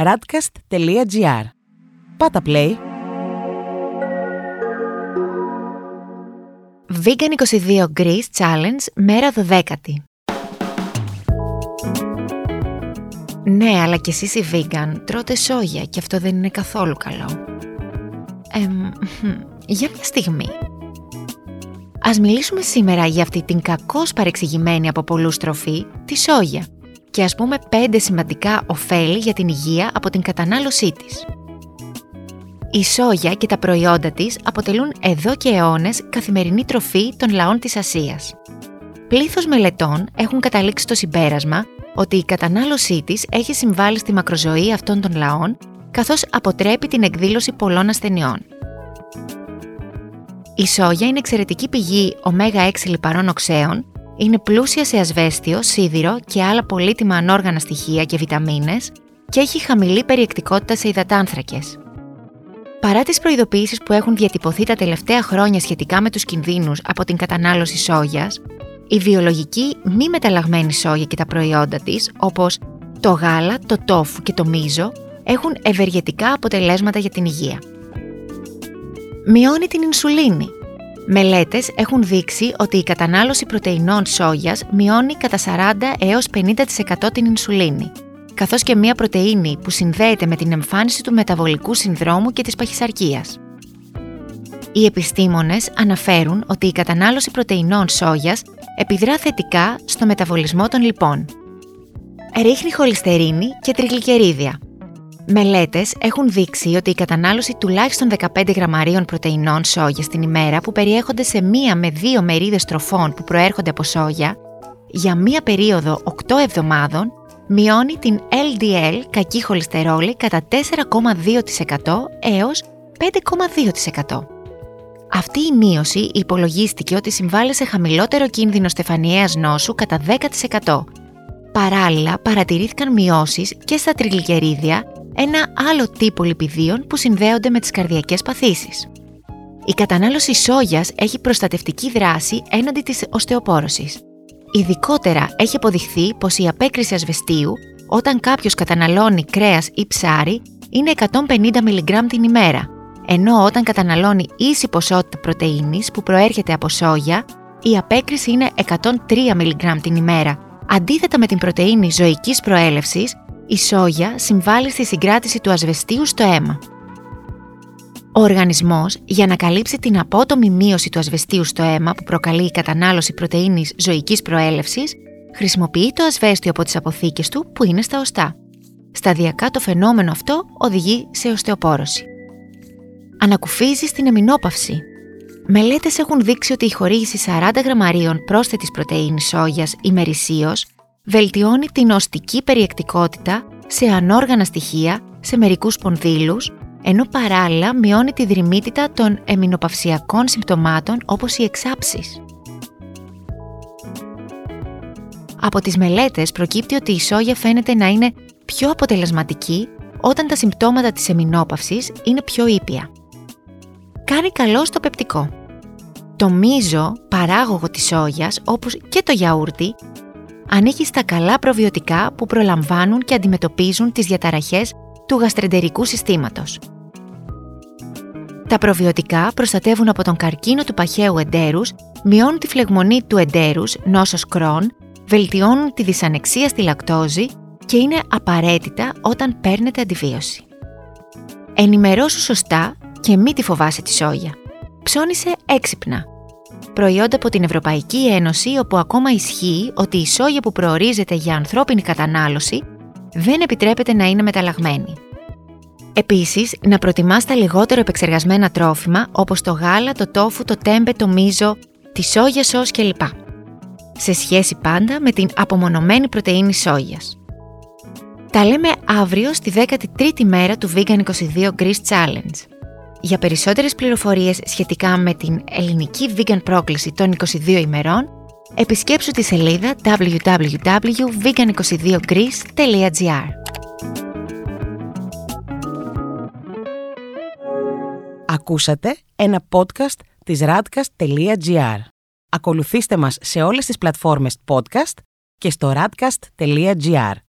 radcast.gr. Πάτα play. Vegan 22 Greece Challenge, μέρα 12η. Ναι, αλλά κι εσείς οι vegan τρώτε σόγια και αυτό δεν είναι καθόλου καλό. Εμ, για μια στιγμή. Ας μιλήσουμε σήμερα για αυτή την κακώς παρεξηγημένη από πολλούς τροφή, τη σόγια και ας πούμε πέντε σημαντικά ωφέλη για την υγεία από την κατανάλωσή της. Η σόγια και τα προϊόντα της αποτελούν εδώ και αιώνες καθημερινή τροφή των λαών της Ασίας. Πλήθος μελετών έχουν καταλήξει στο συμπέρασμα ότι η κατανάλωσή της έχει συμβάλει στη μακροζωή αυτών των λαών καθώς αποτρέπει την εκδήλωση πολλών ασθενειών. Η σόγια είναι εξαιρετική πηγή ω6 λιπαρών οξέων, είναι πλούσια σε ασβέστιο, σίδηρο και άλλα πολύτιμα ανόργανα στοιχεία και βιταμίνες και έχει χαμηλή περιεκτικότητα σε υδατάνθρακες. Παρά τις προειδοποιήσεις που έχουν διατυπωθεί τα τελευταία χρόνια σχετικά με τους κινδύνους από την κατανάλωση σόγιας, η βιολογική μη μεταλλαγμένη σόγια και τα προϊόντα της, όπως το γάλα, το τόφου και το μίζο, έχουν ευεργετικά αποτελέσματα για την υγεία. Μειώνει την ινσουλίνη. Μελέτες έχουν δείξει ότι η κατανάλωση πρωτεϊνών σόγιας μειώνει κατά 40 έως 50% την ινσουλίνη, καθώς και μία πρωτεΐνη που συνδέεται με την εμφάνιση του μεταβολικού συνδρόμου και της παχυσαρκίας. Οι επιστήμονες αναφέρουν ότι η κατανάλωση πρωτεϊνών σόγιας επιδρά θετικά στο μεταβολισμό των λιπών. Ρίχνει χολυστερίνη και τριγλικερίδια. Μελέτες έχουν δείξει ότι η κατανάλωση τουλάχιστον 15 γραμμαρίων πρωτεϊνών σόγια την ημέρα που περιέχονται σε μία με δύο μερίδες τροφών που προέρχονται από σόγια για μία περίοδο 8 εβδομάδων μειώνει την LDL κακή χολυστερόλη κατά 4,2% έως 5,2%. Αυτή η μείωση υπολογίστηκε ότι συμβάλλει σε χαμηλότερο κίνδυνο στεφανιαίας νόσου κατά 10%. Παράλληλα, παρατηρήθηκαν μειώσεις και στα τριγλικερίδια, ένα άλλο τύπο λιπιδίων που συνδέονται με τις καρδιακές παθήσεις. Η κατανάλωση σόγιας έχει προστατευτική δράση έναντι της οστεοπόρωσης. Ειδικότερα έχει αποδειχθεί πως η απέκριση ασβεστίου όταν κάποιος καταναλώνει κρέας ή ψάρι είναι 150 mg την ημέρα, ενώ όταν καταναλώνει ίση ποσότητα πρωτεΐνης που προέρχεται από σόγια, η απέκριση είναι 103 mg την ημέρα. Αντίθετα με την πρωτεΐνη ζωικής προέλευσης, η σόγια συμβάλλει στη συγκράτηση του ασβεστίου στο αίμα. Ο οργανισμός, για να καλύψει την απότομη μείωση του ασβεστίου στο αίμα που προκαλεί η κατανάλωση πρωτεΐνης ζωικής προέλευσης, χρησιμοποιεί το ασβέστιο από τις αποθήκες του που είναι στα οστά. Σταδιακά το φαινόμενο αυτό οδηγεί σε οστεοπόρωση ανακουφίζει στην αμινόπαυση. Μελέτες έχουν δείξει ότι η χορήγηση 40 γραμμαρίων πρόσθετης πρωτεΐνης σόγιας ημερησίως βελτιώνει την οστική περιεκτικότητα σε ανόργανα στοιχεία σε μερικούς σπονδύλους, ενώ παράλληλα μειώνει τη δρυμύτητα των εμινοπαυσιακών συμπτωμάτων όπως οι εξάψεις. Από τις μελέτες προκύπτει ότι η σόγια φαίνεται να είναι πιο αποτελεσματική όταν τα συμπτώματα της εμινόπαυσης είναι πιο ήπια κάνει καλό στο πεπτικό. Το μίζο, παράγωγο της σόγιας, όπως και το γιαούρτι, ανήκει στα καλά προβιωτικά που προλαμβάνουν και αντιμετωπίζουν τις διαταραχές του γαστρεντερικού συστήματος. Τα προβιωτικά προστατεύουν από τον καρκίνο του παχαίου εντέρους, μειώνουν τη φλεγμονή του εντέρους, νόσος κρόν, βελτιώνουν τη δυσανεξία στη λακτόζη και είναι απαραίτητα όταν παίρνετε αντιβίωση. Ενημερώσου σωστά και μη τη φοβάσαι τη σόγια. Ψώνισε έξυπνα. Προϊόντα από την Ευρωπαϊκή Ένωση όπου ακόμα ισχύει ότι η σόγια που προορίζεται για ανθρώπινη κατανάλωση δεν επιτρέπεται να είναι μεταλλαγμένη. Επίσης, να προτιμάς τα λιγότερο επεξεργασμένα τρόφιμα όπως το γάλα, το τόφου, το τέμπε, το μίζο, τη σόγια σως κλπ. Σε σχέση πάντα με την απομονωμένη πρωτεΐνη σόγιας. Τα λέμε αύριο στη 13η μέρα του Vegan 22 Greece Challenge. Για περισσότερες πληροφορίες σχετικά με την ελληνική vegan πρόκληση των 22 ημερών, επισκέψου τη σελίδα www.vegan22greece.gr Ακούσατε ένα podcast της radcast.gr. Ακολουθήστε μας σε όλες τις πλατφόρμες podcast και στο radcast.gr.